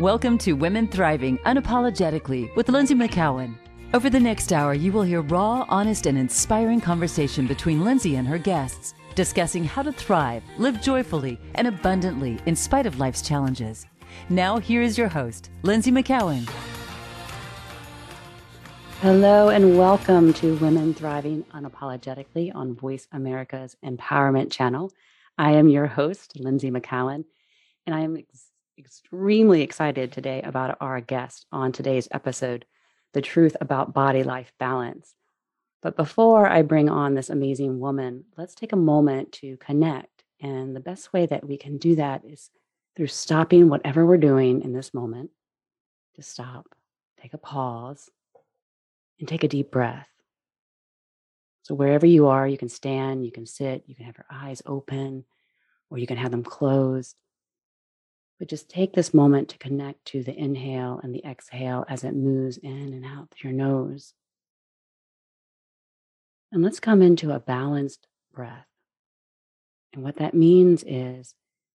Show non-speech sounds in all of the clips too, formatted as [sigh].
Welcome to Women Thriving Unapologetically with Lynsie McKeown. Over the next hour, you will hear raw, honest, and inspiring conversation between Lynsie and her guests, discussing how to thrive, live joyfully, and abundantly in spite of life's challenges. Now, here is your host, Lynsie McKeown. Hello, and welcome to Women Thriving Unapologetically on Voice America's Empowerment Channel. I am your host, Lynsie McKeown, and I am ex- extremely excited today about our guest on today's episode, The Truth About Body Life Balance. But before I bring on this amazing woman, let's take a moment to connect. And the best way that we can do that is through stopping whatever we're doing in this moment, to stop, take a pause, and take a deep breath. So, wherever you are, you can stand, you can sit, you can have your eyes open, or you can have them closed. But just take this moment to connect to the inhale and the exhale as it moves in and out through your nose. And let's come into a balanced breath. And what that means is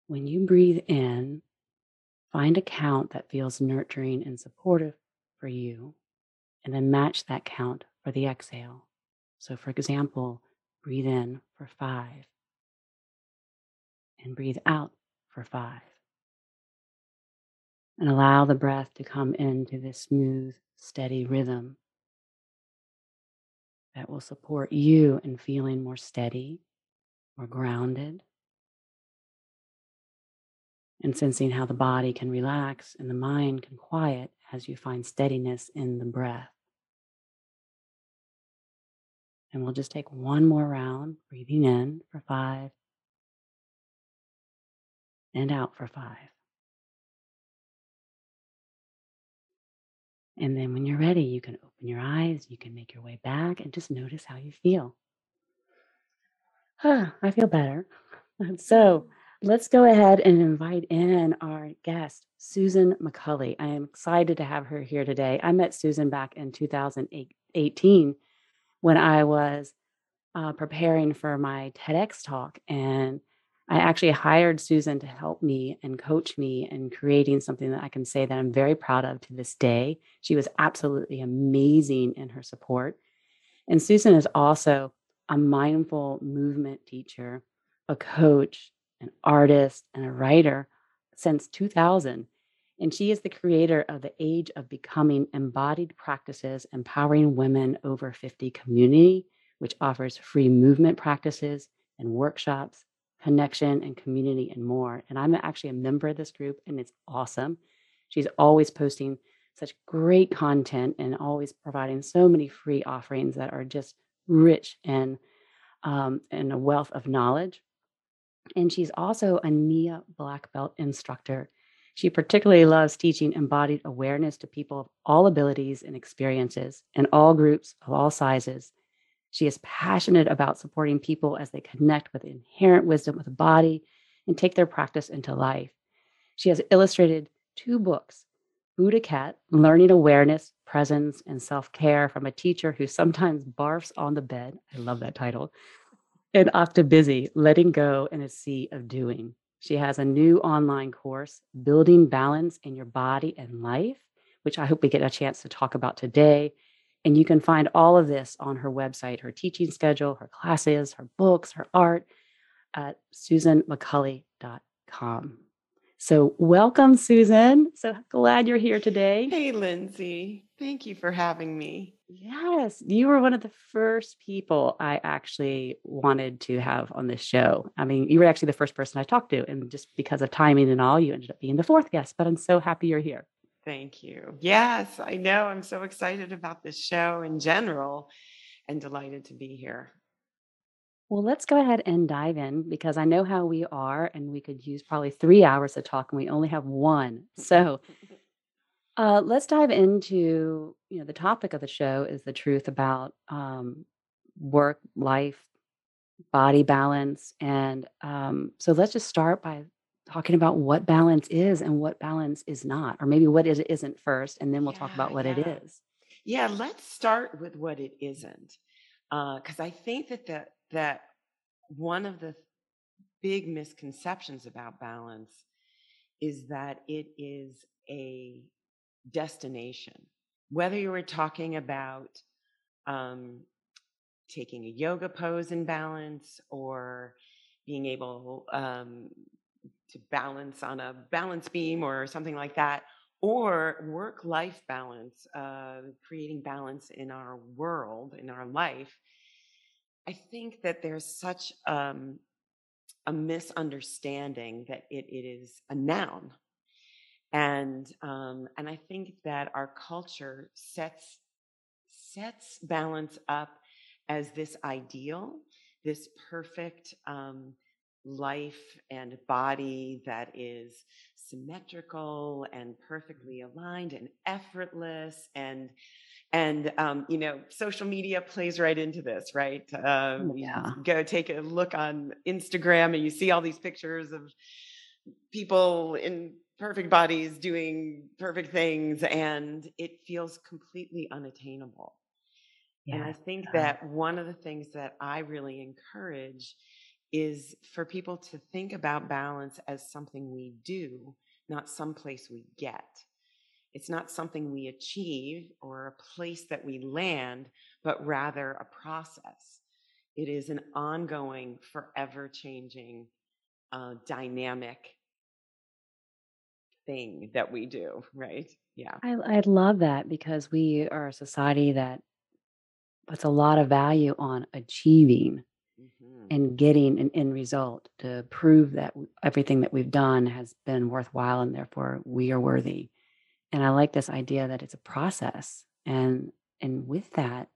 when you breathe in, find a count that feels nurturing and supportive for you and then match that count for the exhale. So, for example, breathe in for five and breathe out for five. And allow the breath to come into this smooth, steady rhythm that will support you in feeling more steady, more grounded, and sensing how the body can relax and the mind can quiet as you find steadiness in the breath. And we'll just take one more round, breathing in for five and out for five. And then when you're ready, you can open your eyes, you can make your way back and just notice how you feel. Ah, I feel better. [laughs] So let's go ahead and invite in our guest, Susan McCulley. I am excited to have her here today. I met Susan back in 2018 when I was uh, preparing for my TEDx talk. And I actually hired Susan to help me and coach me in creating something that I can say that I'm very proud of to this day. She was absolutely amazing in her support. And Susan is also a mindful movement teacher, a coach, an artist, and a writer since 2000. And she is the creator of the Age of Becoming Embodied Practices Empowering Women Over 50 community, which offers free movement practices and workshops, connection and community, and more. And I'm actually a member of this group, and it's awesome. She's always posting such great content and always providing so many free offerings that are just rich and um, and a wealth of knowledge. And she's also a NIA black belt instructor she particularly loves teaching embodied awareness to people of all abilities and experiences in all groups of all sizes. She is passionate about supporting people as they connect with inherent wisdom with the body and take their practice into life. She has illustrated two books Buddha Cat, Learning Awareness, Presence, and Self Care from a teacher who sometimes barfs on the bed. I love that title. And Octa Busy, Letting Go in a Sea of Doing. She has a new online course, Building Balance in Your Body and Life, which I hope we get a chance to talk about today. And you can find all of this on her website, her teaching schedule, her classes, her books, her art at susanmcculley.com. So, welcome, Susan. So glad you're here today. Hey, Lynsie. Thank you for having me. Yes, you were one of the first people I actually wanted to have on this show. I mean, you were actually the first person I talked to, and just because of timing and all, you ended up being the fourth guest. But I'm so happy you're here. Thank you. Yes, I know. I'm so excited about this show in general and delighted to be here. Well, let's go ahead and dive in because I know how we are, and we could use probably three hours to talk, and we only have one. So [laughs] uh, let's dive into you know the topic of the show is the truth about um, work, life, body balance, and um, so let's just start by talking about what balance is and what balance is not, or maybe what it isn't first, and then we'll talk about what it yeah. is. Yeah, let's start with what it isn't, because uh, I think that the that one of the big misconceptions about balance is that it is a destination. Whether you were talking about um, taking a yoga pose in balance or being able um, to balance on a balance beam or something like that, or work life balance, uh, creating balance in our world, in our life, I think that there's such um, a misunderstanding that it, it is a noun. And um, and I think that our culture sets sets balance up as this ideal, this perfect um, life and body that is symmetrical and perfectly aligned and effortless and and um, you know social media plays right into this right? Um, Yeah. go take a look on instagram and you see all these pictures of people in perfect bodies doing perfect things and it feels completely unattainable. And I think that one of the things that I really encourage is for people to think about balance as something we do, not someplace we get. It's not something we achieve or a place that we land, but rather a process. It is an ongoing, forever changing, uh, dynamic thing that we do, right? Yeah. I, I love that because we are a society that puts a lot of value on achieving hmm and getting an end result to prove that everything that we've done has been worthwhile and therefore we are worthy. And I like this idea that it's a process. And and with that,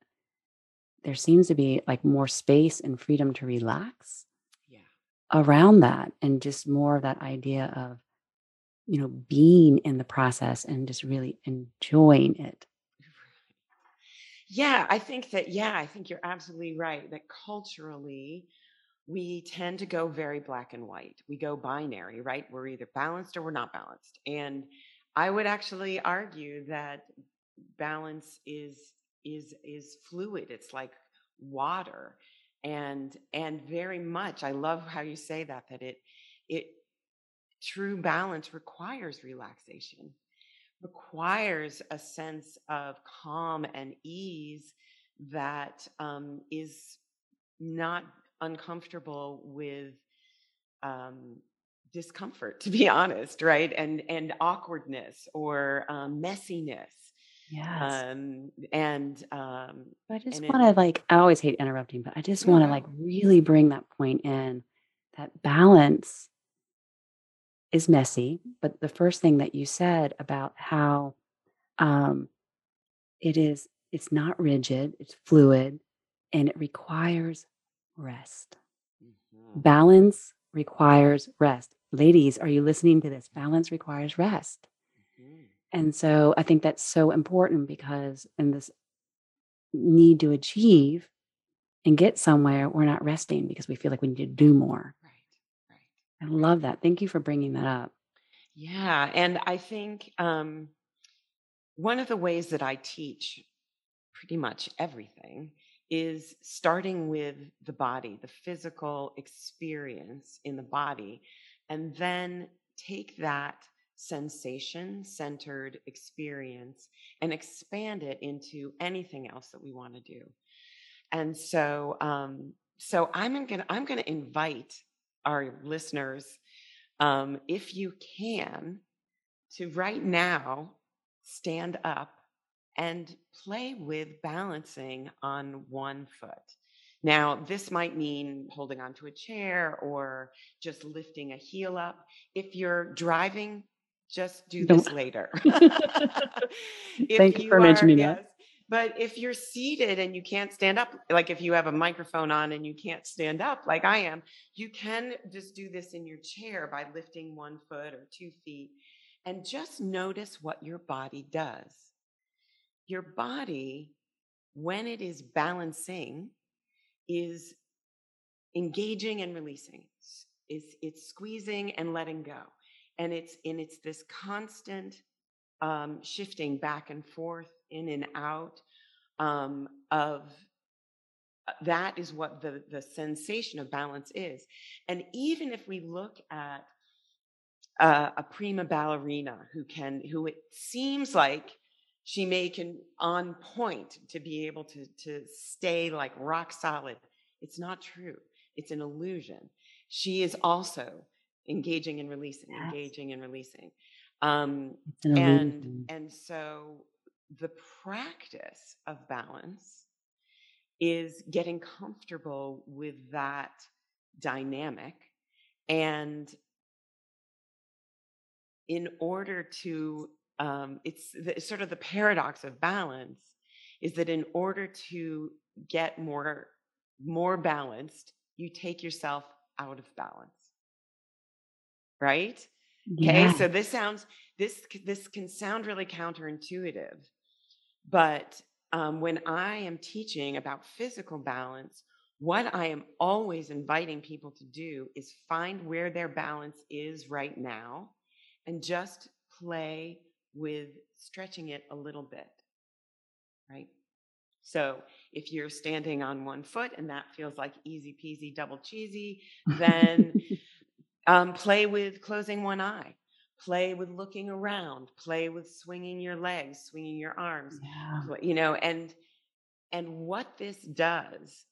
there seems to be like more space and freedom to relax Yeah. around that and just more of that idea of, you know, being in the process and just really enjoying it. Yeah, I think that, yeah, I think you're absolutely right that culturally we tend to go very black and white. We go binary, right? We're either balanced or we're not balanced. And I would actually argue that balance is is is fluid. It's like water. And and very much I love how you say that that it it true balance requires relaxation requires a sense of calm and ease that um, is not uncomfortable with um, discomfort, to be [laughs] honest, right? And and awkwardness or um, messiness, Yes. um, and um, I just want to like, I always hate interrupting, but I just want to like really bring that point in that balance is messy. But the first thing that you said about how um, it is, it's not rigid, it's fluid, and it requires rest. Mhm. Balance requires rest. Ladies, are you listening to this? Balance requires rest. Mhm. And so I think that's so important because in this need to achieve and get somewhere, we're not resting because we feel like we need to do more. I love that. Thank you for bringing that up. Yeah, and I think um, one of the ways that I teach pretty much everything is starting with the body, the physical experience in the body, and then take that sensation centered experience and expand it into anything else that we want to do. And so, um, so I'm gonna I'm gonna invite our listeners, um, if you can, to right now stand up and play with balancing on one foot. Now, this might mean holding onto a chair or just lifting a heel up. If you're driving, just do Don't. this later. [laughs] [laughs] Thank you for are, mentioning that. But if you're seated and you can't stand up, like if you have a microphone on and you can't stand up, like I am, you can just do this in your chair by lifting one foot or two feet and just notice what your body does. Your body, when it is balancing, is engaging and releasing. S- Is it's squeezing and letting go, and it's and it's this constant um, shifting back and forth, in and out um, of uh, that is what the the sensation of balance is. And even if we look at a, a prima ballerina who can, who it seems like she may can on point to be able to, to stay like rock solid. It's not true. It's an illusion. She is also engaging and releasing, Yes. engaging and releasing. Um, an and and so the practice of balance is getting comfortable with that dynamic. And in order to um, it's the, sort of the paradox of balance is that in order to get more more balanced you take yourself out of balance. Right? Okay, so this sounds this this can sound really counterintuitive, but um, when I am teaching about physical balance, what I am always inviting people to do is find where their balance is right now, and just play with stretching it a little bit, right? So if you're standing on one foot and that feels like easy peasy double cheesy, then [laughs] um, play with closing one eye. Play with looking around. Play with swinging your legs, swinging your arms. yeah. You know, and and what this does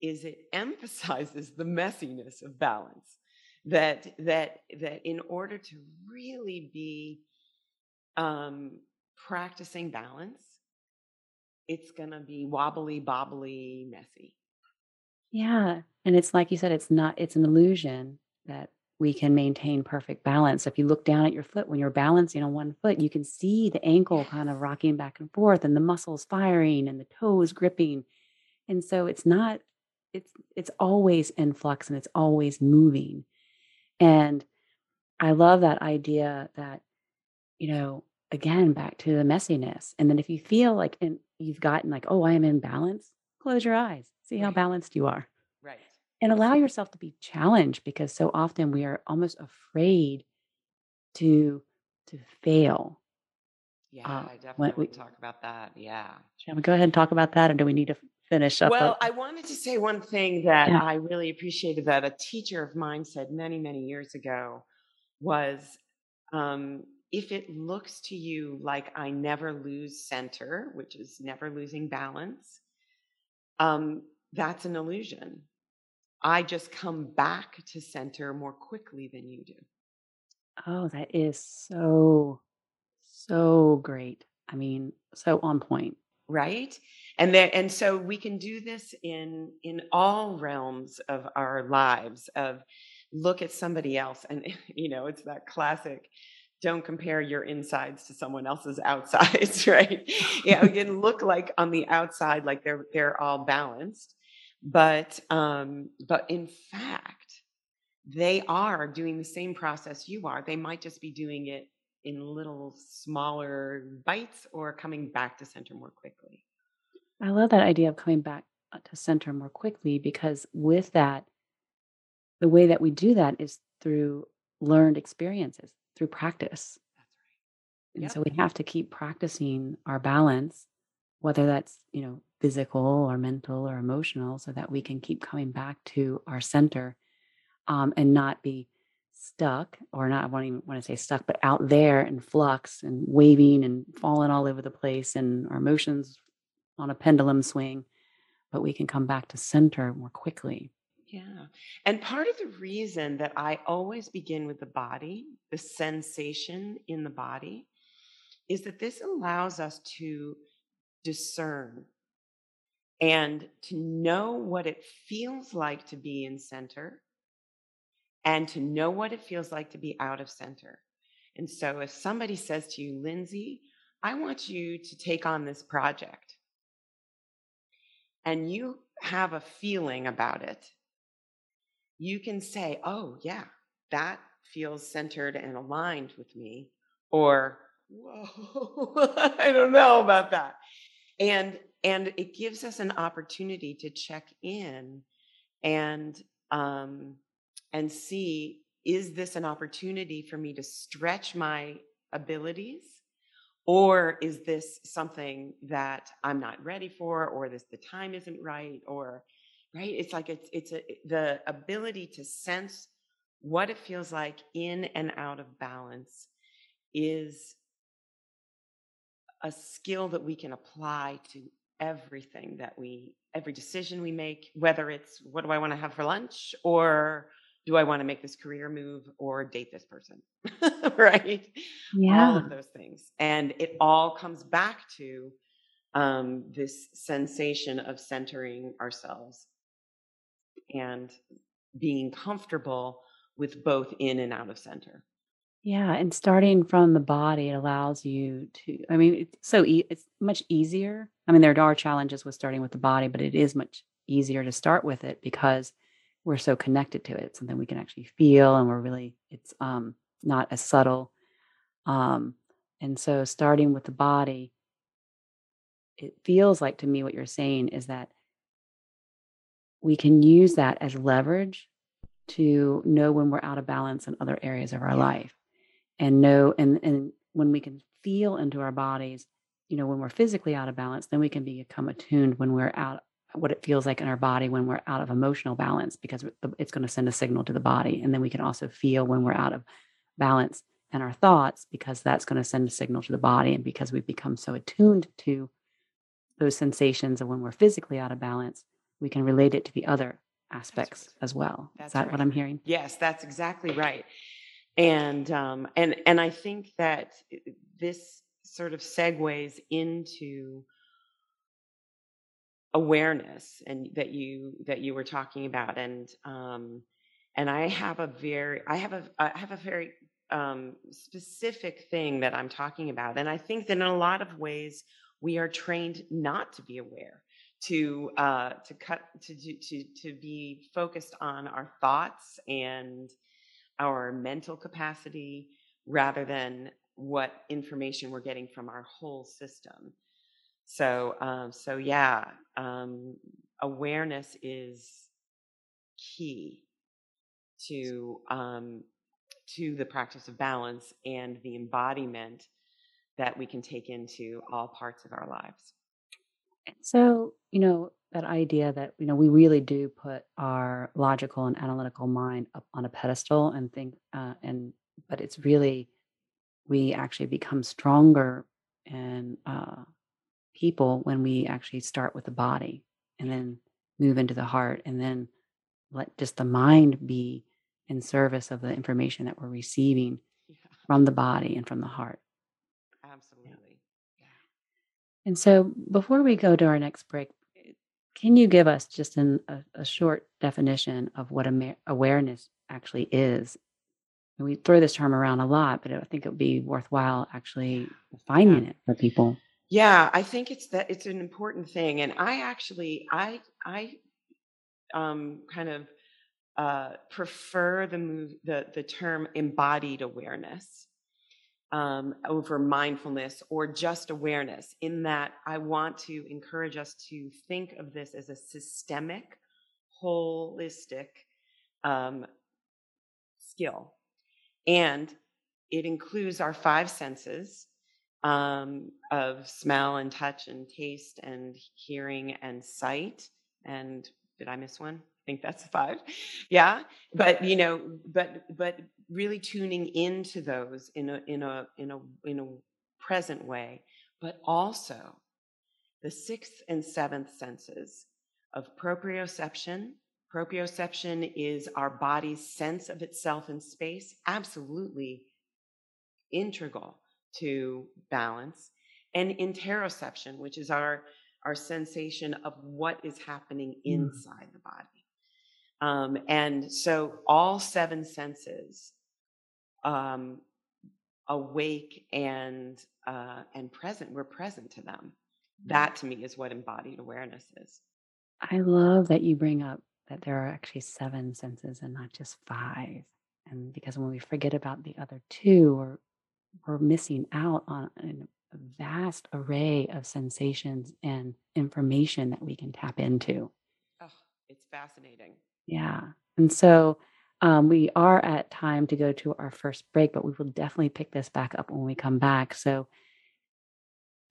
is it [laughs] emphasizes the messiness of balance. That that that in order to really be um, practicing balance, it's gonna be wobbly, bobbly, messy. Yeah. And it's like you said, it's not, it's an illusion that we can maintain perfect balance. If you look down at your foot when you're balancing on one foot, you can see the ankle kind of rocking back and forth and the muscles firing and the toes gripping. And so it's not, it's it's always in flux and it's always moving. And I love that idea that, you know, again, back to the messiness. And then if you feel like and you've gotten like, oh, I am in balance, close your eyes, see how balanced you are. And allow yourself to be challenged because so often we are almost afraid to to fail. Yeah, Uh, I definitely we, want to talk about that. Yeah. shall we go ahead and talk about that, or do we need to finish up? Well, up? I wanted to say one thing that Yeah. I really appreciated that a teacher of mine said many, many years ago was um, if it looks to you like I never lose center, which is never losing balance, um, that's an illusion. I just come back to center more quickly than you do. Oh, that is so so great. I mean, so on point. right and there and so we can do this in in all realms of our lives of look at somebody else and [laughs] you know it's that classic don't compare your insides to someone else's outsides [laughs] right [laughs] you know you can look like on the outside like they're they're all balanced but um but in fact they are doing the same process you are they might just be doing it in little smaller bites or coming back to center more quickly I love that idea of coming back uh, to center more quickly because with that, the way that we do that is through learned experiences, through practice. that's right. And Yep. so we have to keep practicing our balance, whether that's, you know, physical or mental or emotional, so that we can keep coming back to our center um, and not be stuck or not, I won't even want to say stuck, but out there in flux and waving and falling all over the place and our emotions on a pendulum swing, but we can come back to center more quickly. Yeah. And part of the reason that I always begin with the body, the sensation in the body, is that this allows us to discern and to know what it feels like to be in center and to know what it feels like to be out of center. And so if somebody says to you, Lynsie, I want you to take on this project, and you have a feeling about it, you can say, oh, yeah, that feels centered and aligned with me. Or, whoa, [laughs] I don't know about that. And and it gives us an opportunity to check in and um, and see is this an opportunity for me to stretch my abilities? Or is this something that i'm not ready for or this the time isn't right or right? It's like it's it's a, the ability to sense what it feels like in and out of balance is a skill that we can apply to everything that we every decision we make whether it's what do i want to have for lunch or do i want to make this career move or date this person? [laughs] Right? Yeah. all of those things. And it all comes back to um, this sensation of centering ourselves and being comfortable with both in and out of center Yeah, and starting from the body it allows you to. I mean, it's so e- it's much easier. I mean, there are challenges with starting with the body, but it is much easier to start with it because we're so connected to it. It's something we can actually feel, and we're really it's um not as subtle. Um, and so starting with the body, it feels like to me what you're saying is that we can use that as leverage to know when we're out of balance in other areas of our Yeah. life and know and and when we can feel into our bodies you know when we're physically out of balance then we can become attuned when we're out what it feels like in our body when we're out of emotional balance because it's going to send a signal to the body. And then we can also feel when we're out of balance in our thoughts because that's going to send a signal to the body. And because we've become so attuned to those sensations of when we're physically out of balance we can relate it to the other aspects right. as well. That's is that what i'm hearing? Yes, that's exactly right. And um, and and I think that this sort of segues into awareness and that you that you were talking about and um and I have a very I have a I have a very um specific thing that I'm talking about and I think that in a lot of ways we are trained not to be aware to uh to cut to to to be focused on our thoughts and our mental capacity rather than what information we're getting from our whole system. So, um, so yeah, um, awareness is key to um, to the practice of balance and the embodiment that we can take into all parts of our lives. So, you know, that idea that, you know, we really do put our logical and analytical mind up on a pedestal and think, uh, and, but it's really, we actually become stronger and uh, people when we actually start with the body and then move into the heart and then let just the mind be in service of the information that we're receiving Yeah, from the body and from the heart. absolutely. Yeah. And so, before we go to our next break, can you give us just an, a, a short definition of what ama- awareness actually is? And we throw this term around a lot, but I think it would be worthwhile actually defining it for people. Yeah, I think it's that it's an important thing, and I actually I I um, kind of uh, prefer the move the the term embodied awareness um, over mindfulness or just awareness. In that, I want to encourage us to think of this as a systemic, holistic um, skill, and it includes our five senses um, of smell and touch and taste and hearing and sight. And did I miss one? Think that's five. Yeah, but you know, but but really tuning into those in a in a in a in a present way, but also the sixth and seventh senses of proprioception. Proprioception is our body's sense of itself in space, absolutely integral to balance, and interoception, which is our our sensation of what is happening Mm. inside the body. Um, and so all seven senses um, awake and uh, and present. We're present to them. That to me is what embodied awareness is. I love that you bring up that there are actually seven senses and not just five. And because when we forget about the other two, we're, we're missing out on a vast array of sensations and information that we can tap into. Oh, it's fascinating. Yeah. And so um, we are at time to go to our first break, but we will definitely pick this back up when we come back. So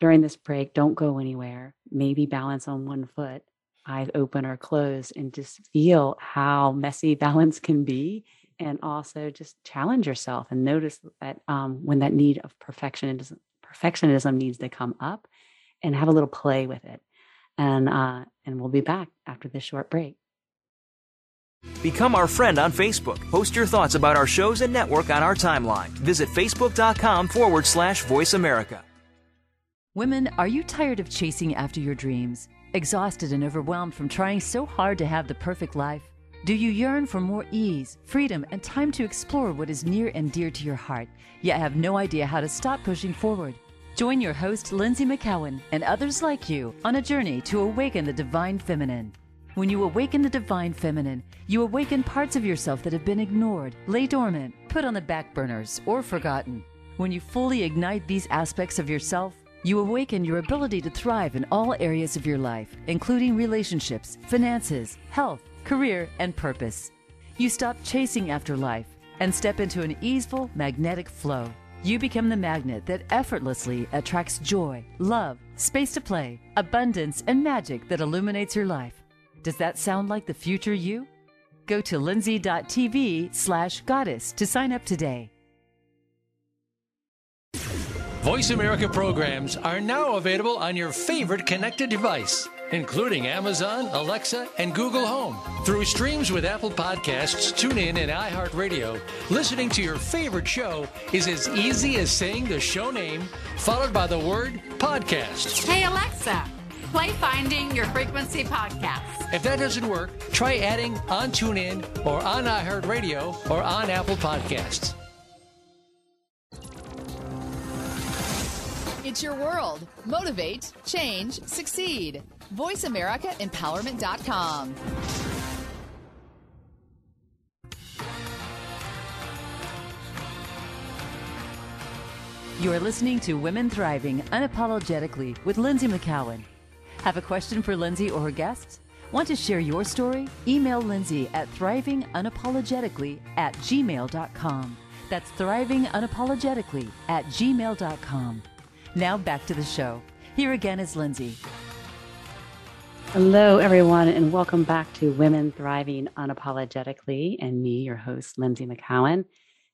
during this break, don't go anywhere. Maybe balance on one foot, eyes open or closed, and just feel how messy [laughs] balance can be and also just challenge yourself and notice that um, when that need of perfectionism perfectionism needs to come up and have a little play with it and uh, and we'll be back after this short break Become our friend on Facebook. Post your thoughts about our shows and network on our timeline. Visit facebook.com forward slash voice America. Women, are you tired of chasing after your dreams? Exhausted and overwhelmed from trying so hard to have the perfect life? Do you yearn for more ease, freedom, and time to explore what is near and dear to your heart, yet have no idea how to stop pushing forward? Join your host, Lynsie McKeown, and others like you on a journey to awaken the divine feminine. When you awaken the divine feminine, you awaken parts of yourself that have been ignored, lay dormant, put on the back burners, or forgotten. When you fully ignite these aspects of yourself, you awaken your ability to thrive in all areas of your life, including relationships, finances, health, career, and purpose. You stop chasing after life and step into an easeful, magnetic flow. You become the magnet that effortlessly attracts joy, love, space to play, abundance, and magic that illuminates your life. Does that sound like the future you? Go to lindsay.tv slash goddess to sign up today. Voice America programs are now available on your favorite connected device, including Amazon, Alexa, and Google Home. Through streams with Apple Podcasts, TuneIn, and iHeartRadio, listening to your favorite show is as easy as saying the show name followed by the word podcast. Hey, Alexa, play Finding Your Frequency podcast. If that doesn't work, try adding on TuneIn or on iHeartRadio or on Apple Podcasts. It's your world. Motivate, change, succeed. VoiceAmericaEmpowerment.com. You are listening to Women Thriving Unapologetically with Lynsie McKeown. Have a question for Lynsie or her guests? Want to share your story? Email Lynsie at thrivingunapologetically at gmail.com. That's thrivingunapologetically at gmail.com. Now back to the show. Here again is Lynsie. Hello, everyone, and welcome back to Women Thriving Unapologetically, and me, your host, Lynsie McKeown.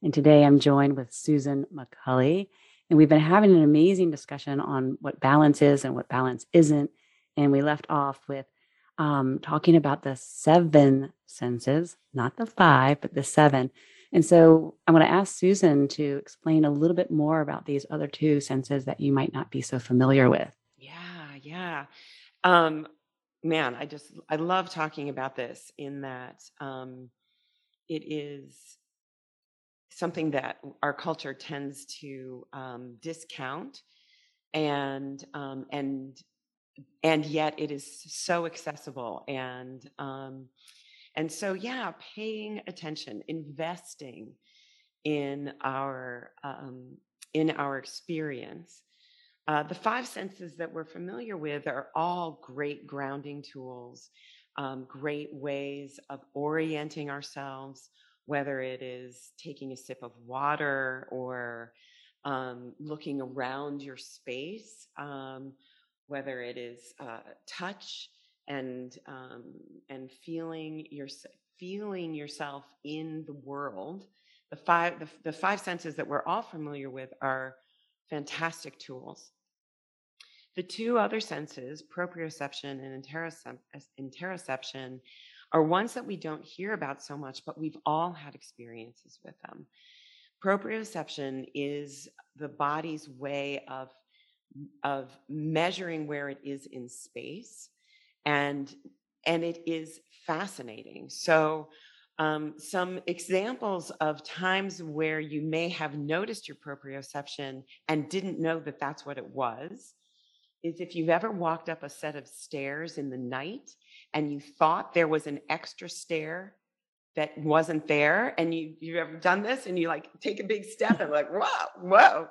And today I'm joined with Susan McCulley, and we've been having an amazing discussion on what balance is and what balance isn't. And we left off with um, talking about the seven senses, not the five, but the seven. And so I'm going to ask Susan to explain a little bit more about these other two senses that you might not be so familiar with. Yeah, yeah. Um, man, I just I love talking about this in that um, it is something that our culture tends to um, discount, and um, and and yet it is so accessible and um, and so yeah, paying attention, investing in our um, in our experience. Uh, the five senses that we're familiar with are all great grounding tools, um, great ways of orienting ourselves, whether it is taking a sip of water or um, looking around your space, um, whether it is uh, touch and um, and feeling your feeling yourself in the world. The five the, the five senses that we're all familiar with are fantastic tools. The two other senses, proprioception and interoception, are ones that we don't hear about so much, but we've all had experiences with them. Proprioception is the body's way of, of measuring where it is in space, and, and it is fascinating. So, um, some examples of times where you may have noticed your proprioception and didn't know that that's what it was is if you've ever walked up a set of stairs in the night and you thought there was an extra stair that wasn't there and you you've ever done this and you like take a big step and like whoa whoa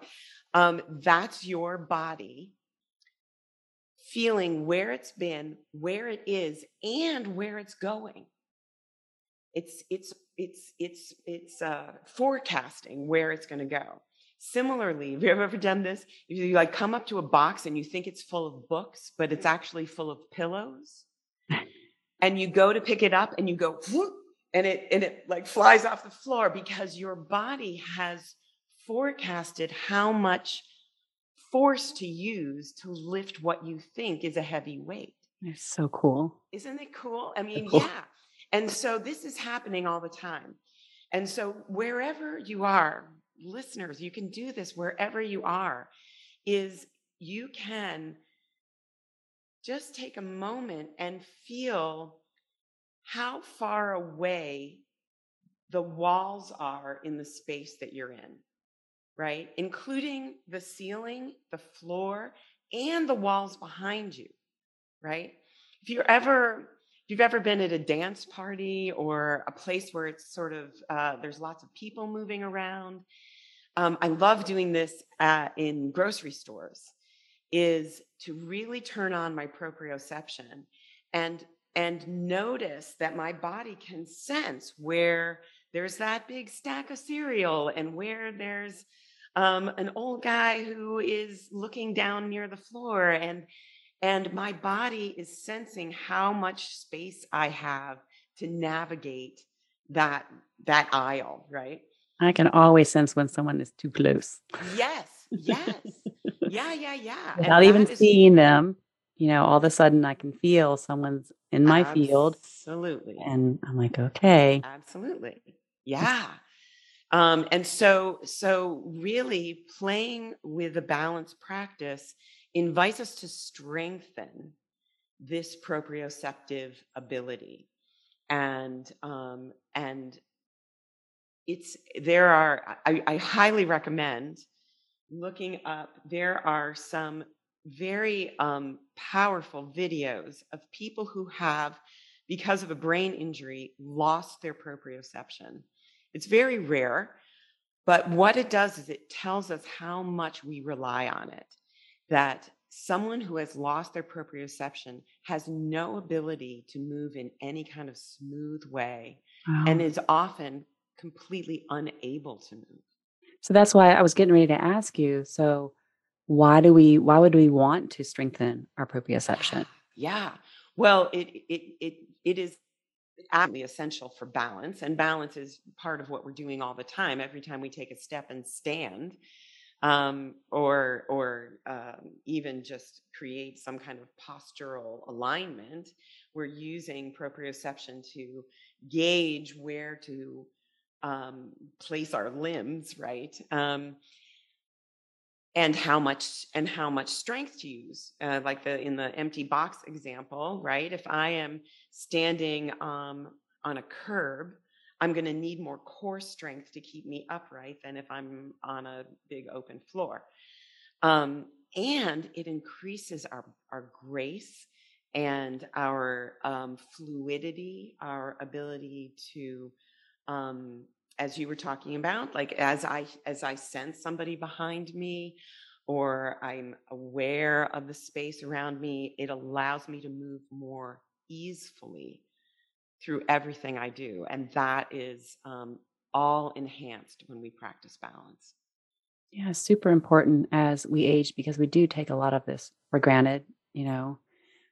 um, that's your body feeling where it's been where it is and where it's going it's it's it's it's it's uh, forecasting where it's going to go Similarly, have you ever done this? You like come up to a box and you think it's full of books, but it's actually full of pillows. and you go to pick it up and you go, Whoop, and it and it like flies off the floor because your body has forecasted how much force to use to lift what you think is a heavy weight. It's so cool. Isn't it cool? I mean, cool. yeah. And so this is happening all the time. And so wherever you are, listeners, you can do this wherever you are, is you can just take a moment and feel how far away the walls are in the space that you're in, right? Including the ceiling, the floor, and the walls behind you, right? If you're ever if you've ever been at a dance party or a place where it's sort of uh, there's lots of people moving around um, i love doing this uh, in grocery stores is to really turn on my proprioception and and notice that my body can sense where there's that big stack of cereal and where there's um, an old guy who is looking down near the floor and and my body is sensing how much space i have to navigate that that aisle right I can always sense when someone is too close. yes yes yeah yeah yeah And Without even that is- seeing them, you know, all of a sudden I can feel someone's in my field absolutely and I'm like, okay. Absolutely. Yeah. Um, and so, so really playing with a balanced practice invites us to strengthen this proprioceptive ability. And, um, and it's, there are, I, I highly recommend looking up, there are some very um, powerful videos of people who have because of a brain injury, lost their proprioception. It's very rare, but what it does is it tells us how much we rely on it. That someone who has lost their proprioception has no ability to move in any kind of smooth way and is often completely unable to move. So that's why I was getting ready to ask you. So why do we why would we want to strengthen our [sighs] proprioception? Yeah. Well, it it it it is absolutely essential for balance, and balance is part of what we're doing all the time. Every time we take a step and stand, um, or or um, even just create some kind of postural alignment, we're using proprioception to gauge where to um, place our limbs, right? And how much and how much strength to use uh, like the in the empty box example right? If i am standing um, on a curb i'm going to need more core strength to keep me upright than if i'm on a big open floor. Um, and it increases our our grace and our um, fluidity our ability to um, as you were talking about like as i as i sense somebody behind me or i'm aware of the space around me it allows me to move more easily through everything i do and that is um, all enhanced when we practice balance Yeah, super important as we age because we do take a lot of this for granted, you know,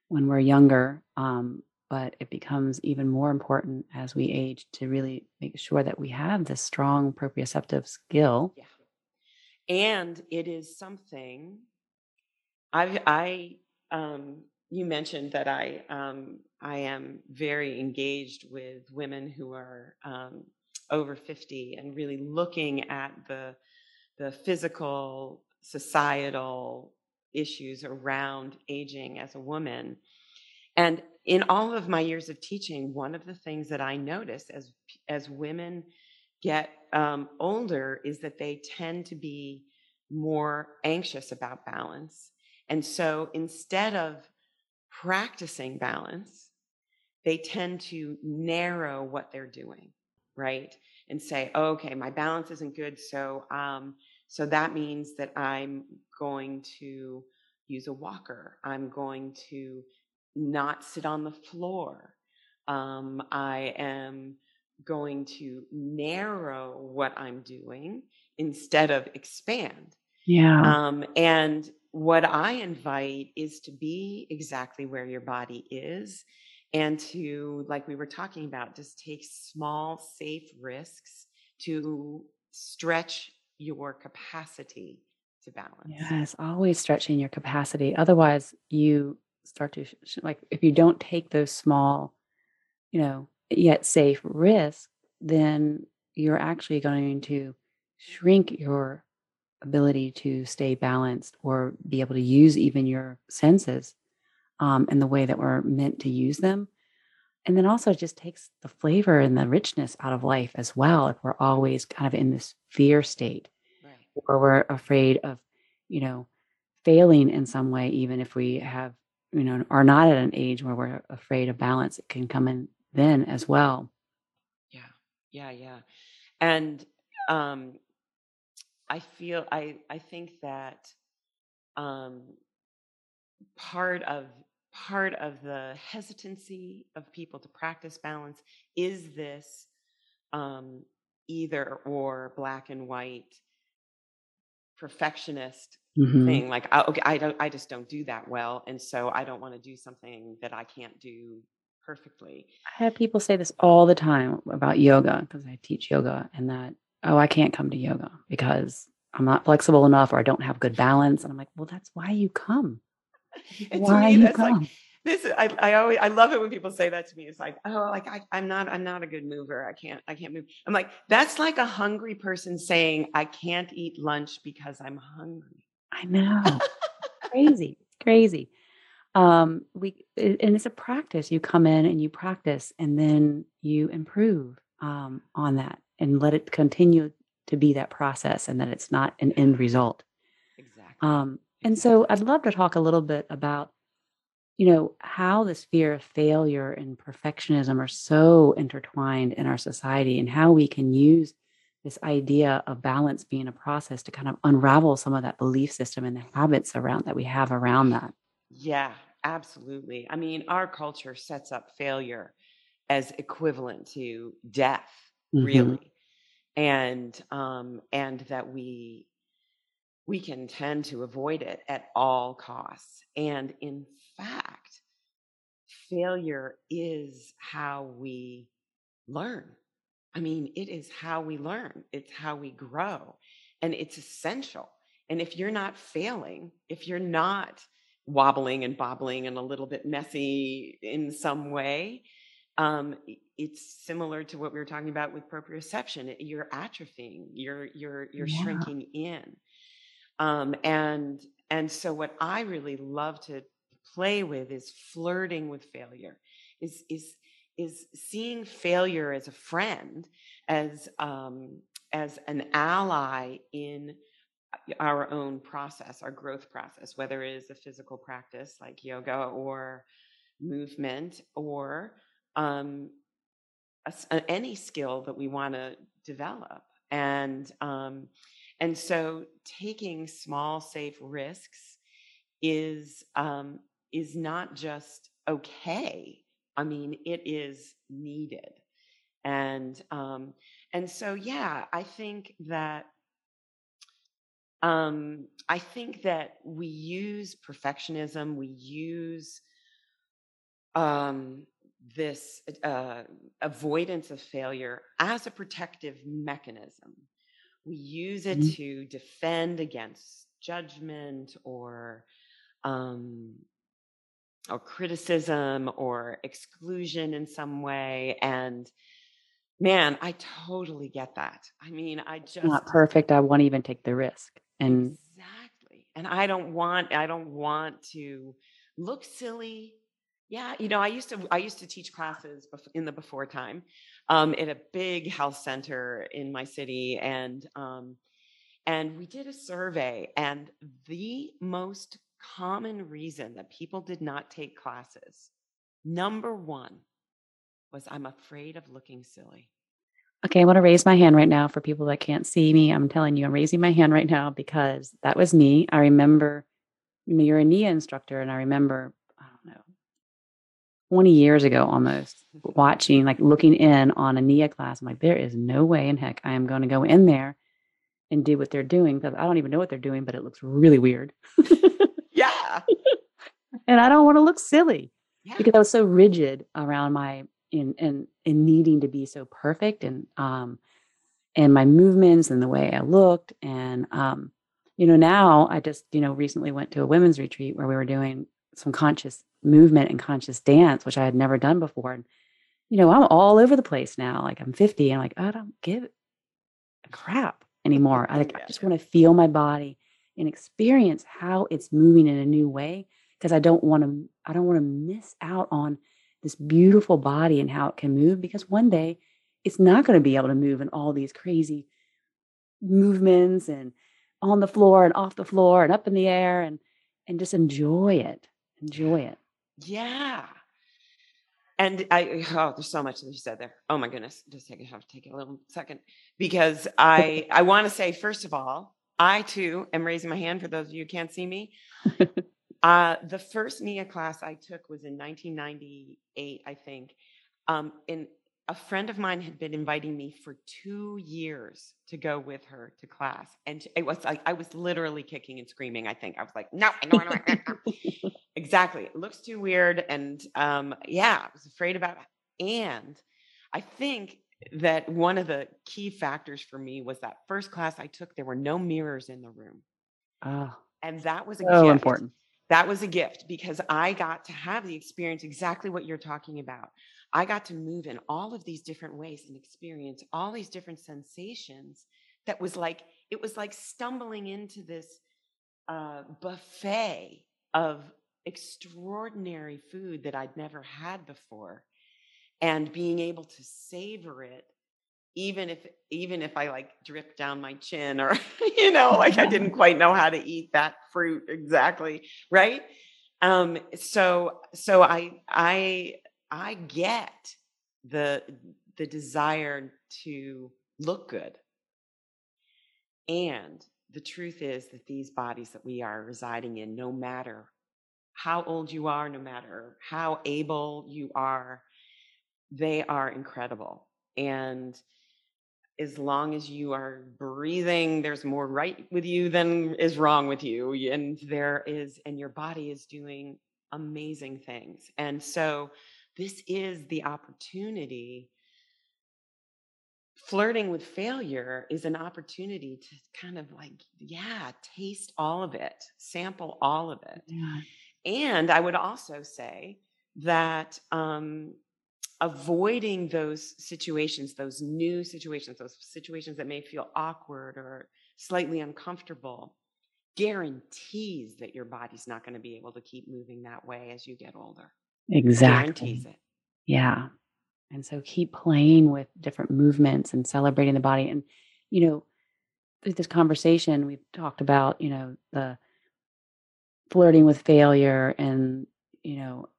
when we're younger. Um, but it becomes even more important as we age to really make sure that we have this strong proprioceptive skill. yeah and it is something i i um you mentioned that i um i am very engaged with women who are um over 50 and really looking at the the physical societal issues around aging as a woman and in all of my years of teaching one of the things that i notice as as women get um, older is that they tend to be more anxious about balance. And so instead of practicing balance, they tend to narrow what they're doing, right? And say, oh, okay, my balance isn't good. So, um, so that means that I'm going to use a walker. I'm going to not sit on the floor. Um, I am going to narrow what I'm doing instead of expand. Yeah. Um, and what I invite is to be exactly where your body is and to, like we were talking about, just take small, safe risks to stretch your capacity to balance. Yes, always stretching your capacity. Otherwise, you start to, sh- like, if you don't take those small, you know, yet safe risks, then you're actually going to shrink your ability to stay balanced or be able to use even your senses um, in the way that we're meant to use them. And then also it just takes the flavor and the richness out of life as well if we're always kind of in this fear state Right. or we're afraid of, you know, failing in some way, even if we have, you know, are not at an age where we're afraid of balance, it can come in then as well. Yeah. Yeah. Yeah. And um, I feel, I, I think that um, part of part of the hesitancy of people to practice balance is this um, either or black and white perfectionist Mhm. thing like I, okay i don't i just don't do that well and so i don't want to do something that i can't do perfectly I have people say this all the time about yoga because I teach yoga and that, oh, I can't come to yoga because I'm not flexible enough or I don't have good balance. And I'm like, well, that's why you come. [laughs] Why me, you that's like come. this I, I always I love it when people say that to me. It's like, oh, like I, I'm not I'm not a good mover. I can't I can't move. I'm like, that's like a hungry person saying I can't eat lunch because I'm hungry. I know. crazy. Crazy. Um, we and it's a practice. You come in and you practice and then you improve um, on that and let it continue to be that process and that it's not an end result. Exactly. Um, and so I'd love to talk a little bit about, you know, how this fear of failure and perfectionism are so intertwined in our society and how we can use this idea of balance being a process to kind of unravel some of that belief system and the habits around that we have around that. Yeah, absolutely. I mean, our culture sets up failure as equivalent to death, Mhm. really, and um, and that we we can tend to avoid it at all costs. And in fact, failure is how we learn. I mean, it is how we learn. It's how we grow, and it's essential. And if you're not failing, if you're not wobbling and bobbling and a little bit messy in some way. Um, it's similar to what we were talking about with proprioception. You're atrophying. You're you're you're Yeah. shrinking in. Um, and and so what I really love to play with is flirting with failure. Is is is seeing failure as a friend, as um, as an ally in our own process, our growth process, whether it is a physical practice like yoga or movement or um, a- any skill that we want to develop. And um, and so taking small, safe risks is um, is not just okay. I mean, it is needed. And um, and so yeah, I think that um, I think that we use perfectionism, we use um, this uh, avoidance of failure as a protective mechanism. We use it Mhm. to defend against judgment or um, or criticism or exclusion in some way. And man, I totally get that. I mean, I just Not perfect. I won't even take the risk. And Exactly. And I don't want I don't want to look silly. Yeah, you know, I used to I used to teach classes in the before time um, at a big health center in my city, and um, and we did a survey, and the most common reason that people did not take classes, number one, was I'm afraid of looking silly. Okay, I want to raise my hand right now for people that can't see me. I'm telling you, I'm raising my hand right now because that was me. I remember you're a Nia instructor, and I remember, I don't know, 20 years ago almost, [laughs] watching, like looking in on a Nia class. I'm like, there is no way in heck I am going to go in there and do what they're doing because I don't even know what they're doing, but it looks really weird. [laughs] And I don't want to look silly. Yeah. because I was so rigid around my in in in needing to be so perfect and um and my movements and the way I looked and um you know now I just you know recently went to a women's retreat where we were doing some conscious movement and conscious dance which I had never done before and you know I'm all over the place now like I'm 50 and I'm like I don't give a crap anymore [laughs] I like I just want to feel my body and experience how it's moving in a new way because I don't want to I don't want to miss out on this beautiful body and how it can move because one day it's not going to be able to move in all these crazy movements and on the floor and off the floor and up in the air and and just enjoy it enjoy it Yeah. And I oh, there's so much that you said there. Oh my goodness. Just take a have to take a little second. Because I [laughs] I want to say, first of all, I too am raising my hand for those of you who can't see me. [laughs] Uh, the first Nia class I took was in 1998, I think. Um, and a friend of mine had been inviting me for two years to go with her to class. And it was like, I was literally kicking and screaming. I think I was like, no, I know, I know, I know. exactly. It looks too weird. And um, yeah, I was afraid about it. And I think that one of the key factors for me was that first class I took, there were no mirrors in the room. oh And that was a so gift important that was a gift because I got to have the experience exactly what you're talking about. I got to move in all of these different ways and experience all these different sensations. That was like, it was like stumbling into this uh, buffet of extraordinary food that I'd never had before and being able to savor it even if even if I like dripped down my chin or [laughs] you know like I didn't quite know how to eat that fruit exactly right? Um so so I I I get the the desire to look good. And the truth is that these bodies that we are residing in no matter how old you are no matter how able you are they are incredible. And as long as you are breathing there's more right with you than is wrong with you and there is and your body is doing amazing things. And so this is the opportunity flirting with failure is an opportunity to kind of like yeah taste all of it sample all of it. Yeah. And I would also say that um, avoiding those situations, those new situations, those situations that may feel awkward or slightly uncomfortable, guarantees that your body's not going to be able to keep moving that way as you get older. exactly Guarantees it. Yeah. And so keep playing with different movements and celebrating the body. And, you know, through this conversation, we've talked about, you know, the flirting with failure and, you know,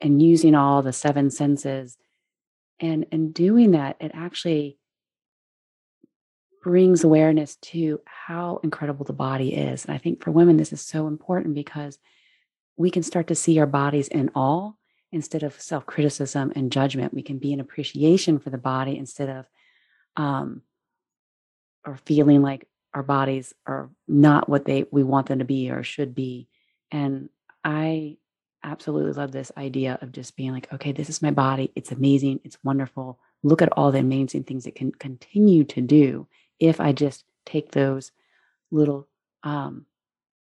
and using all the seven senses. And and doing that, it actually brings awareness to how incredible the body is. And I think for women, this is so important because we can start to see our bodies in awe instead of self criticism and judgment. We can be in appreciation for the body instead of, um, or feeling like our bodies are not what they we want them to be or should be. And I absolutely love this idea of just being like, okay, this is my body. It's amazing. It's wonderful. Look at all the amazing things it can continue to do if I just take those little um,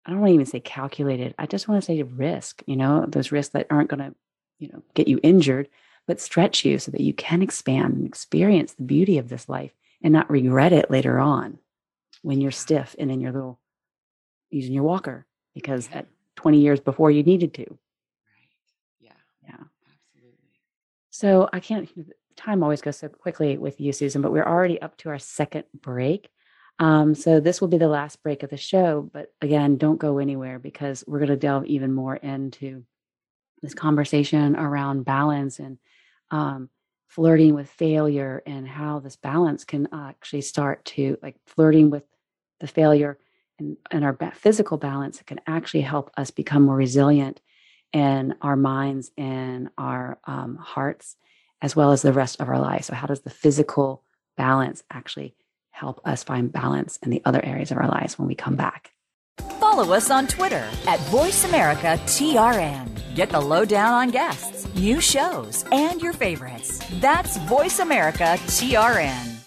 I don't want to even say calculated. I just want to say risk, you know, those risks that aren't going to, you know, get you injured, but stretch you so that you can expand and experience the beauty of this life and not regret it later on when you're stiff and in your little using your walker because at 20 years before you needed to. Right. Yeah. Yeah. Absolutely. So I can't, time always goes so quickly with you, Susan, but we're already up to our second break. Um, so this will be the last break of the show. But again, don't go anywhere because we're going to delve even more into this conversation around balance and um, flirting with failure and how this balance can actually start to like flirting with the failure and, and our physical balance can actually help us become more resilient in our minds and our um, hearts as well as the rest of our life. So, how does the physical balance actually help us find balance in the other areas of our lives when we come back? Follow us on Twitter at VoiceAmericaTRN. Get the lowdown on guests, new shows, and your favorites. That's Voice America TRN.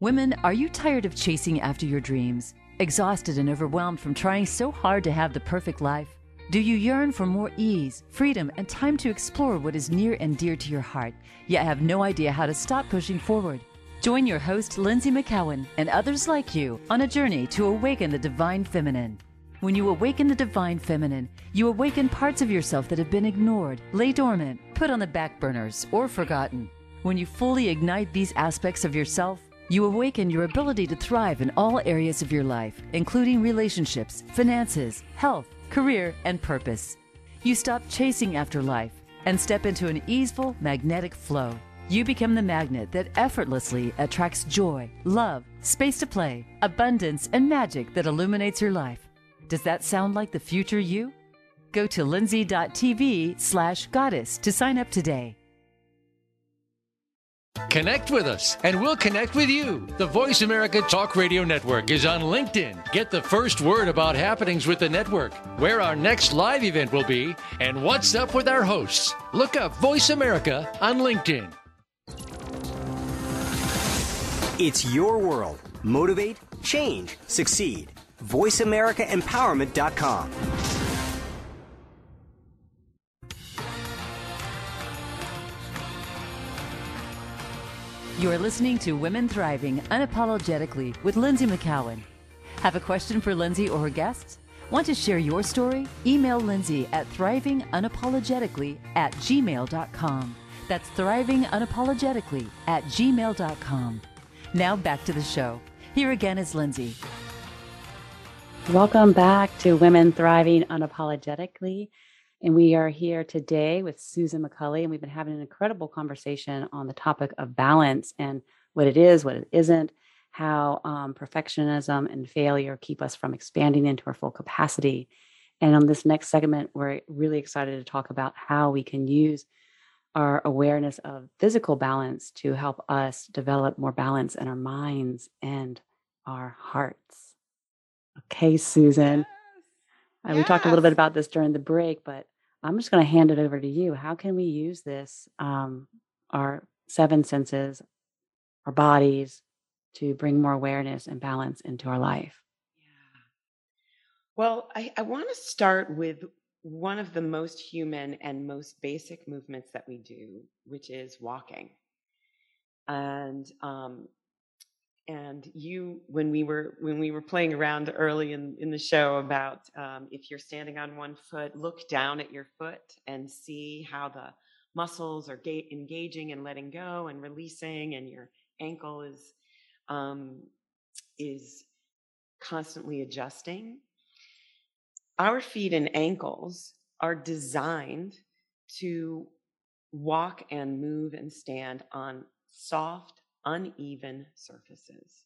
Women, are you tired of chasing after your dreams? Exhausted and overwhelmed from trying so hard to have the perfect life? Do you yearn for more ease, freedom, and time to explore what is near and dear to your heart, yet have no idea how to stop pushing forward? Join your host, Lynsie McKeown, and others like you on a journey to awaken the divine feminine. When you awaken the divine feminine, you awaken parts of yourself that have been ignored, lay dormant, put on the back burners, or forgotten. When you fully ignite these aspects of yourself, you awaken your ability to thrive in all areas of your life, including relationships, finances, health, career, and purpose. You stop chasing after life and step into an easeful, magnetic flow. You become the magnet that effortlessly attracts joy, love, space to play, abundance, and magic that illuminates your life. Does that sound like the future you? Go to lindsay.tv slash goddess to sign up today. Connect with us, and we'll connect with you. The Voice America Talk Radio Network is on LinkedIn. Get the first word about happenings with the network, where our next live event will be, and what's up with our hosts. Look up Voice America on LinkedIn. It's your world. Motivate, change, succeed. VoiceAmericaEmpowerment.com. You're listening to Women Thriving Unapologetically with Lynsie McKeown. Have a question for Lynsie or her guests? Want to share your story? Email Lynsie at thrivingunapologetically at gmail.com. That's thrivingunapologetically at gmail.com. Now back to the show. Here again is Lynsie. Welcome back to Women Thriving Unapologetically. And we are here today with Susan McCulley, and we've been having an incredible conversation on the topic of balance and what it is, what it isn't, how um, perfectionism and failure keep us from expanding into our full capacity. And on this next segment, we're really excited to talk about how we can use our awareness of physical balance to help us develop more balance in our minds and our hearts. Okay, Susan. Uh, We talked a little bit about this during the break, but I'm just going to hand it over to you. How can we use this, um, our seven senses, our bodies, to bring more awareness and balance into our life? Yeah. Well, I, I want to start with one of the most human and most basic movements that we do, which is walking. And um, and you, when we were when we were playing around early in, in the show about um, if you're standing on one foot, look down at your foot and see how the muscles are ga- engaging and letting go and releasing, and your ankle is um, is constantly adjusting. Our feet and ankles are designed to walk and move and stand on soft, uneven surfaces,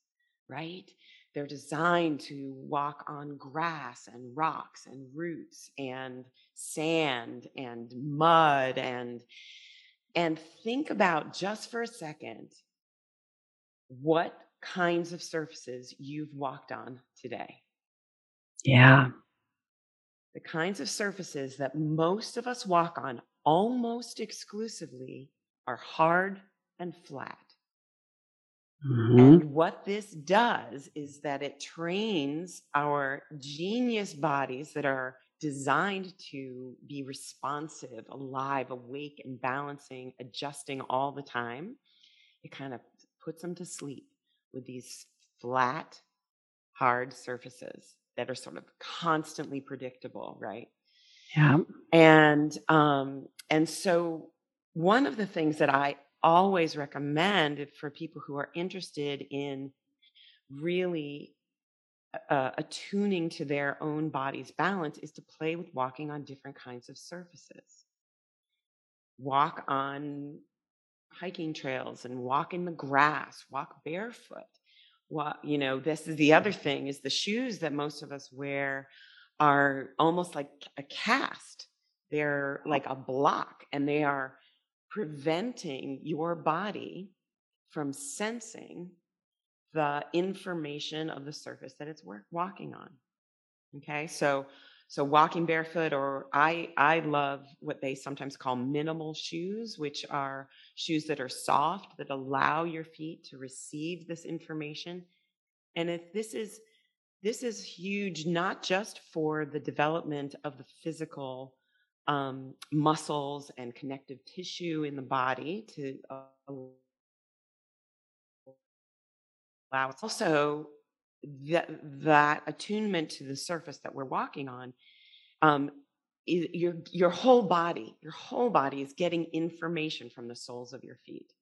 right? They're designed to walk on grass and rocks and roots and sand and mud and and think about just for a second what kinds of surfaces you've walked on today. Yeah. The kinds of surfaces that most of us walk on almost exclusively are hard and flat. Mhm. And what this does is that it trains our genius bodies that are designed to be responsive, alive, awake, and balancing, adjusting all the time. It kind of puts them to sleep with these flat, hard surfaces that are sort of constantly predictable, right? Yeah. And um, and so one of the things that I always recommend for people who are interested in really uh, attuning to their own body's balance is to play with walking on different kinds of surfaces. Walk on hiking trails and walk in the grass, walk barefoot. Walk, you know, this is the other thing is the shoes that most of us wear are almost like a cast. They're like a block and they are preventing your body from sensing the information of the surface that it's walking on. Okay, so So walking barefoot, or I I love what they sometimes call minimal shoes, which are shoes that are soft that allow your feet to receive this information. And if this is this is huge, not just for the development of the physical um, muscles and connective tissue in the body to allow also that that attunement to the surface that we're walking on um, your your whole body your whole body is getting information from the soles of your feet.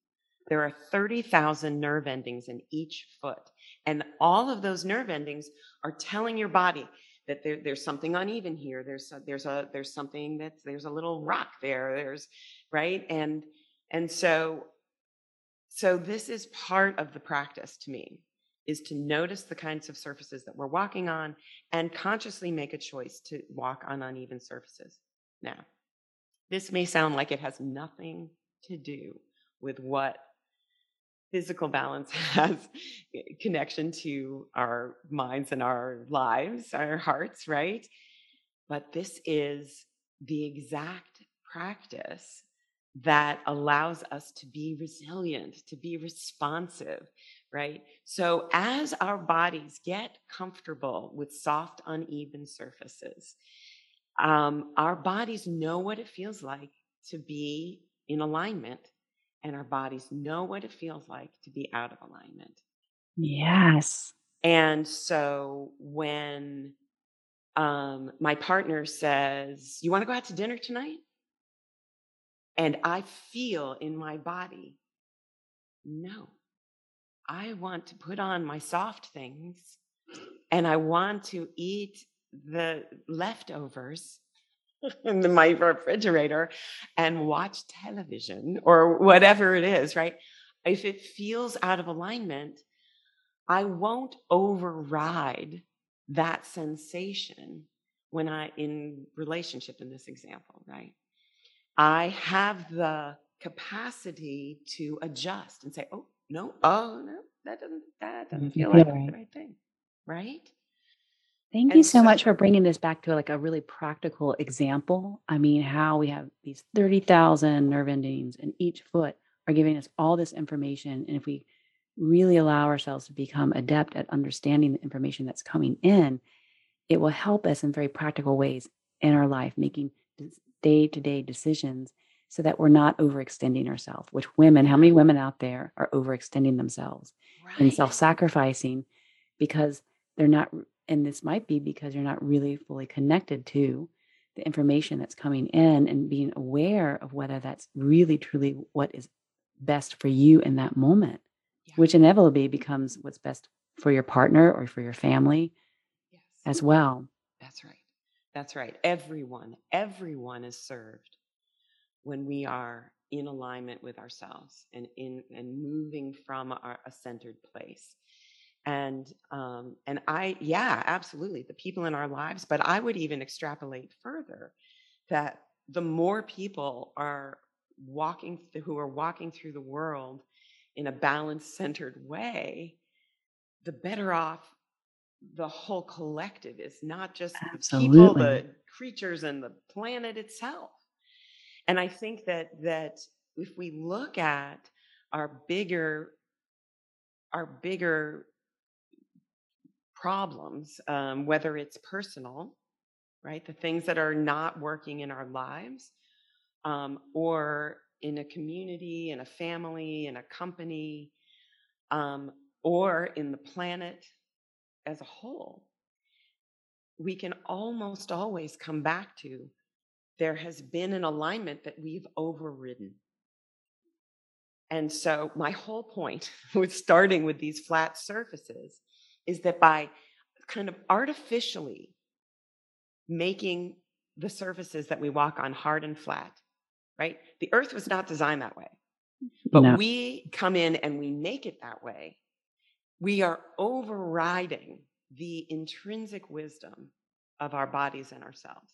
There are 30,000 nerve endings in each foot and all of those nerve endings are telling your body that there, there's something uneven here. There's a, there's a there's something that's there's a little rock there. There's right? And and so so this is part of the practice to me is to notice the kinds of surfaces that we're walking on and consciously make a choice to walk on uneven surfaces. Now, this may sound like it has nothing to do with what physical balance [laughs] has connection to our minds and our lives, our hearts, right? But this is the exact practice that allows us to be resilient, to be responsive, right? So, as our bodies get comfortable with soft, uneven surfaces, um, our bodies know what it feels like to be in alignment, and our bodies know what it feels like to be out of alignment. Yes. And so, when um, my partner says, You want to go out to dinner tonight? And I feel in my body, no, I want to put on my soft things and I want to eat the leftovers [laughs] in my refrigerator and watch television or whatever it is, right? If it feels out of alignment, I won't override that sensation when I, in relationship in this example, right? I have the capacity to adjust and say, oh, no, oh no, that doesn't that doesn't mm-hmm. feel like right. the right thing, right? Thank and you so, so much for bringing this back to like a really practical example. I mean, how we have these 30,000 nerve endings in each foot are giving us all this information. And if we really allow ourselves to become adept at understanding the information that's coming in, it will help us in very practical ways in our life, making day to day decisions so that we're not overextending ourselves, which women, how many women out there are overextending themselves right. and self sacrificing because they're not, and this might be because you're not really fully connected to the information that's coming in and being aware of whether that's really truly what is best for you in that moment, yeah. which inevitably becomes what's best for your partner or for your family yes. as well. That's right. That's right. Everyone, everyone is served when we are in alignment with ourselves and in and moving from our, a centered place and um, and i yeah absolutely the people in our lives but i would even extrapolate further that the more people are walking th- who are walking through the world in a balanced centered way the better off the whole collective is not just absolutely. the people the creatures and the planet itself and I think that that if we look at our bigger our bigger problems, um, whether it's personal, right, the things that are not working in our lives, um, or in a community, in a family, in a company, um, or in the planet as a whole, we can almost always come back to there has been an alignment that we've overridden. And so, my whole point [laughs] with starting with these flat surfaces is that by kind of artificially making the surfaces that we walk on hard and flat, right? The earth was not designed that way. But no. we come in and we make it that way. We are overriding the intrinsic wisdom of our bodies and ourselves.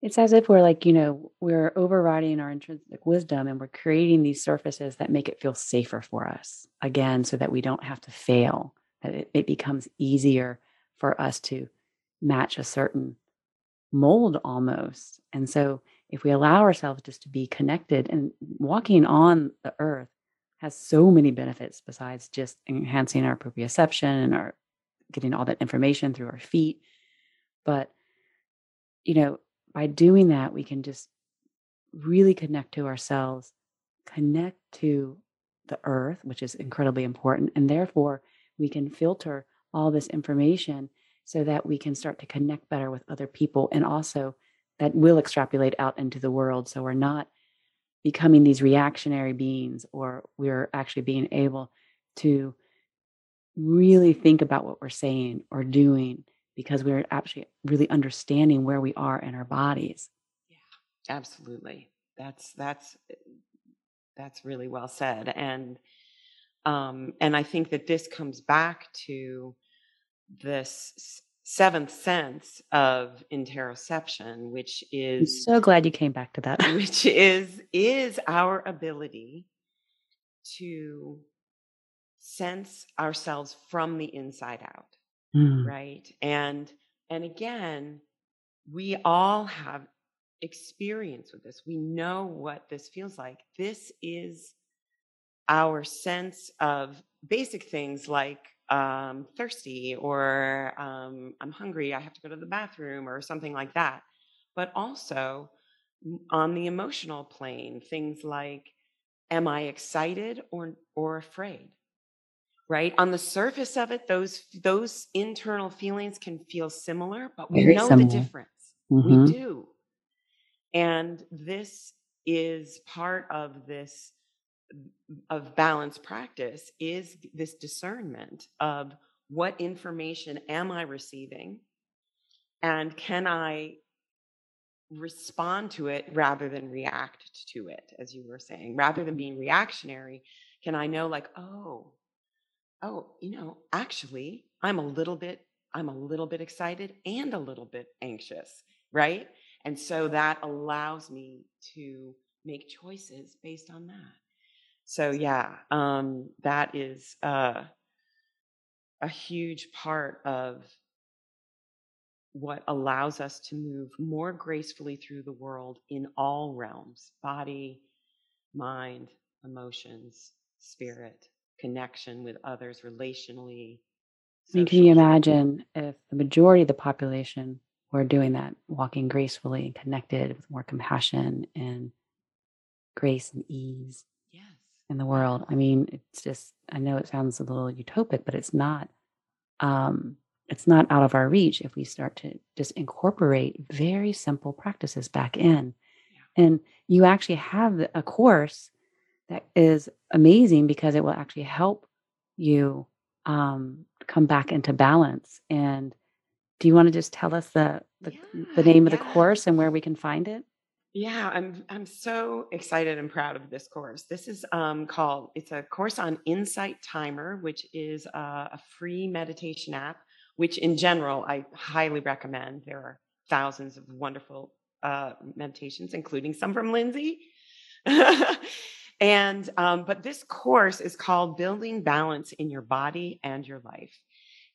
It's as if we're like, you know, we're overriding our intrinsic wisdom and we're creating these surfaces that make it feel safer for us again, so that we don't have to fail, that it, it becomes easier for us to match a certain mold almost. And so if we allow ourselves just to be connected and walking on the earth has so many benefits besides just enhancing our proprioception and our getting all that information through our feet. But, you know, by doing that, we can just really connect to ourselves, connect to the earth, which is incredibly important. And therefore, we can filter all this information so that we can start to connect better with other people and also that will extrapolate out into the world. So we're not becoming these reactionary beings, or we're actually being able to really think about what we're saying or doing because we're actually really understanding where we are in our bodies. Yeah, absolutely. That's that's that's really well said. And um, and I think that this comes back to this seventh sense of interoception, which is I'm so glad you came back to that. [laughs] which is is our ability to sense ourselves from the inside out. Mm. Right. And and again, we all have experience with this. We know what this feels like. This is our sense of basic things like um, thirsty or um, I'm hungry, I have to go to the bathroom or something like that. But also on the emotional plane, things like, am I excited or, or afraid? Right on the surface of it, those those internal feelings can feel similar, but we Very know similar. the difference. Mhm. We do, and this is part of this of balance practice is this discernment of what information am I receiving and can I respond to it rather than react to it, as you were saying, rather than being reactionary, can I know, like, oh, oh, you know, actually, I'm a little bit, I'm a little bit excited and a little bit anxious, right? And so that allows me to make choices based on that. So yeah, um, that is uh, a huge part of what allows us to move more gracefully through the world in all realms body, mind, emotions, spirit, connection with others relationally. I mean, can you imagine if the majority of the population were doing that, walking gracefully and connected with more compassion and grace and ease Yes. in the world? I mean, it's just, I know it sounds a little utopic, but it's not. Um, it's not out of our reach if we start to just incorporate very simple practices back in. And you actually have a course that is amazing because it will actually help you um, come back into balance. And do you want to just tell us the the, the Yeah, name of the course and where we can find it? Yeah, I'm I'm so excited and proud of this course. This is um, called it's a course on Insight Timer, which is a, a free meditation app. Which, in general, I highly recommend. There are thousands of wonderful uh, meditations, including some from Lynsie. [laughs] and um, but this course is called Building Balance in Your Body and Your Life,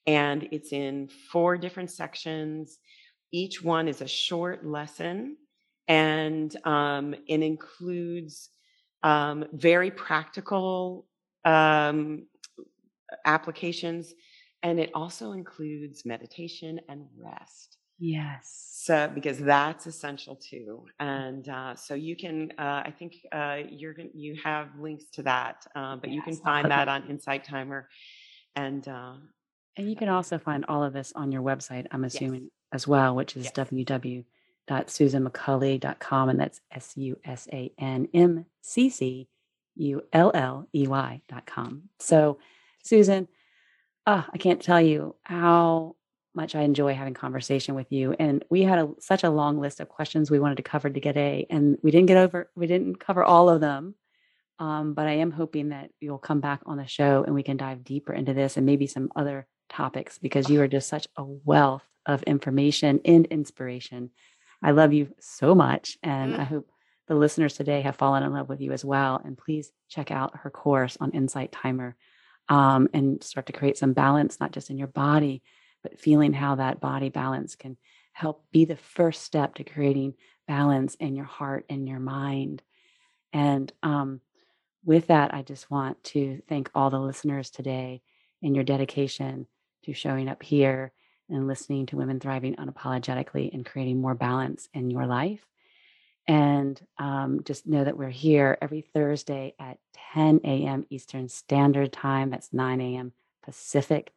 and it's in four different sections. Each one is a short lesson and um, it includes um, very practical um, applications, and it also includes meditation and rest. Yes. So, because that's essential too, and uh, so you can, uh, I think uh, you're gonna, you have links to that, uh, but you can find that on Insight Timer, and uh, And you can also find all of this on your website, I'm Yes. assuming, as well, which is Yes. www.susanmcculley.com. And that's S U S A N M C C U L L E Y.com. So, Susan, ah, I can't tell you how much I enjoy having conversation with you. And we had a, such a long list of questions we wanted to cover today, and we didn't get over, we didn't cover all of them. Um, but I am hoping that you'll come back on the show and we can dive deeper into this and maybe some other topics because you are just such a wealth of information and inspiration. I love you so much. And I hope the listeners today have fallen in love with you as well. And please check out her course on Insight Timer um, and start to create some balance, not just in your body, but feeling how that body balance can help be the first step to creating balance in your heart and your mind. And um, with that, I just want to thank all the listeners today and your dedication to showing up here and listening to Women Thriving Unapologetically and creating more balance in your life. And um, just know that we're here every Thursday at 10 a.m. Eastern Standard Time. That's 9 a.m. Pacific.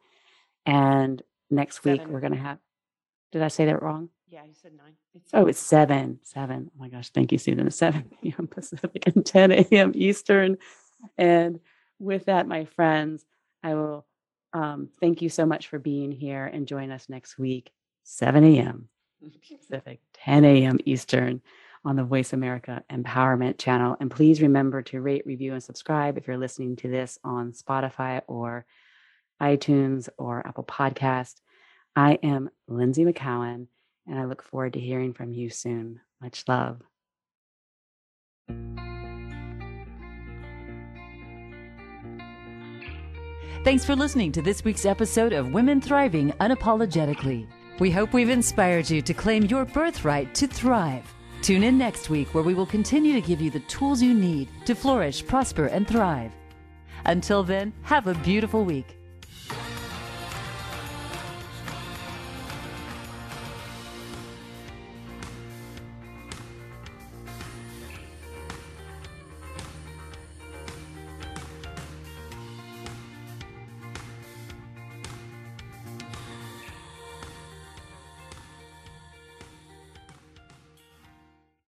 And next week, Seven. we're going to have, did I say that wrong? Yeah, you said nine. It's Oh, it's seven, seven. Oh my gosh, thank you, Susan. It's seven [laughs] p.m. Pacific and 10 a.m. Eastern. And with that, my friends, I will um, thank you so much for being here and join us next week, 7 a.m. [laughs] Pacific, 10 a.m. Eastern on the Voice America Empowerment Channel. And please remember to rate, review, and subscribe if you're listening to this on Spotify or iTunes or Apple Podcast. I am Lynsie McKeown, and I look forward to hearing from you soon. Much love. Thanks for listening to this week's episode of Women Thriving Unapologetically. We hope we've inspired you to claim your birthright to thrive. Tune in next week where we will continue to give you the tools you need to flourish, prosper, and thrive. Until then, have a beautiful week.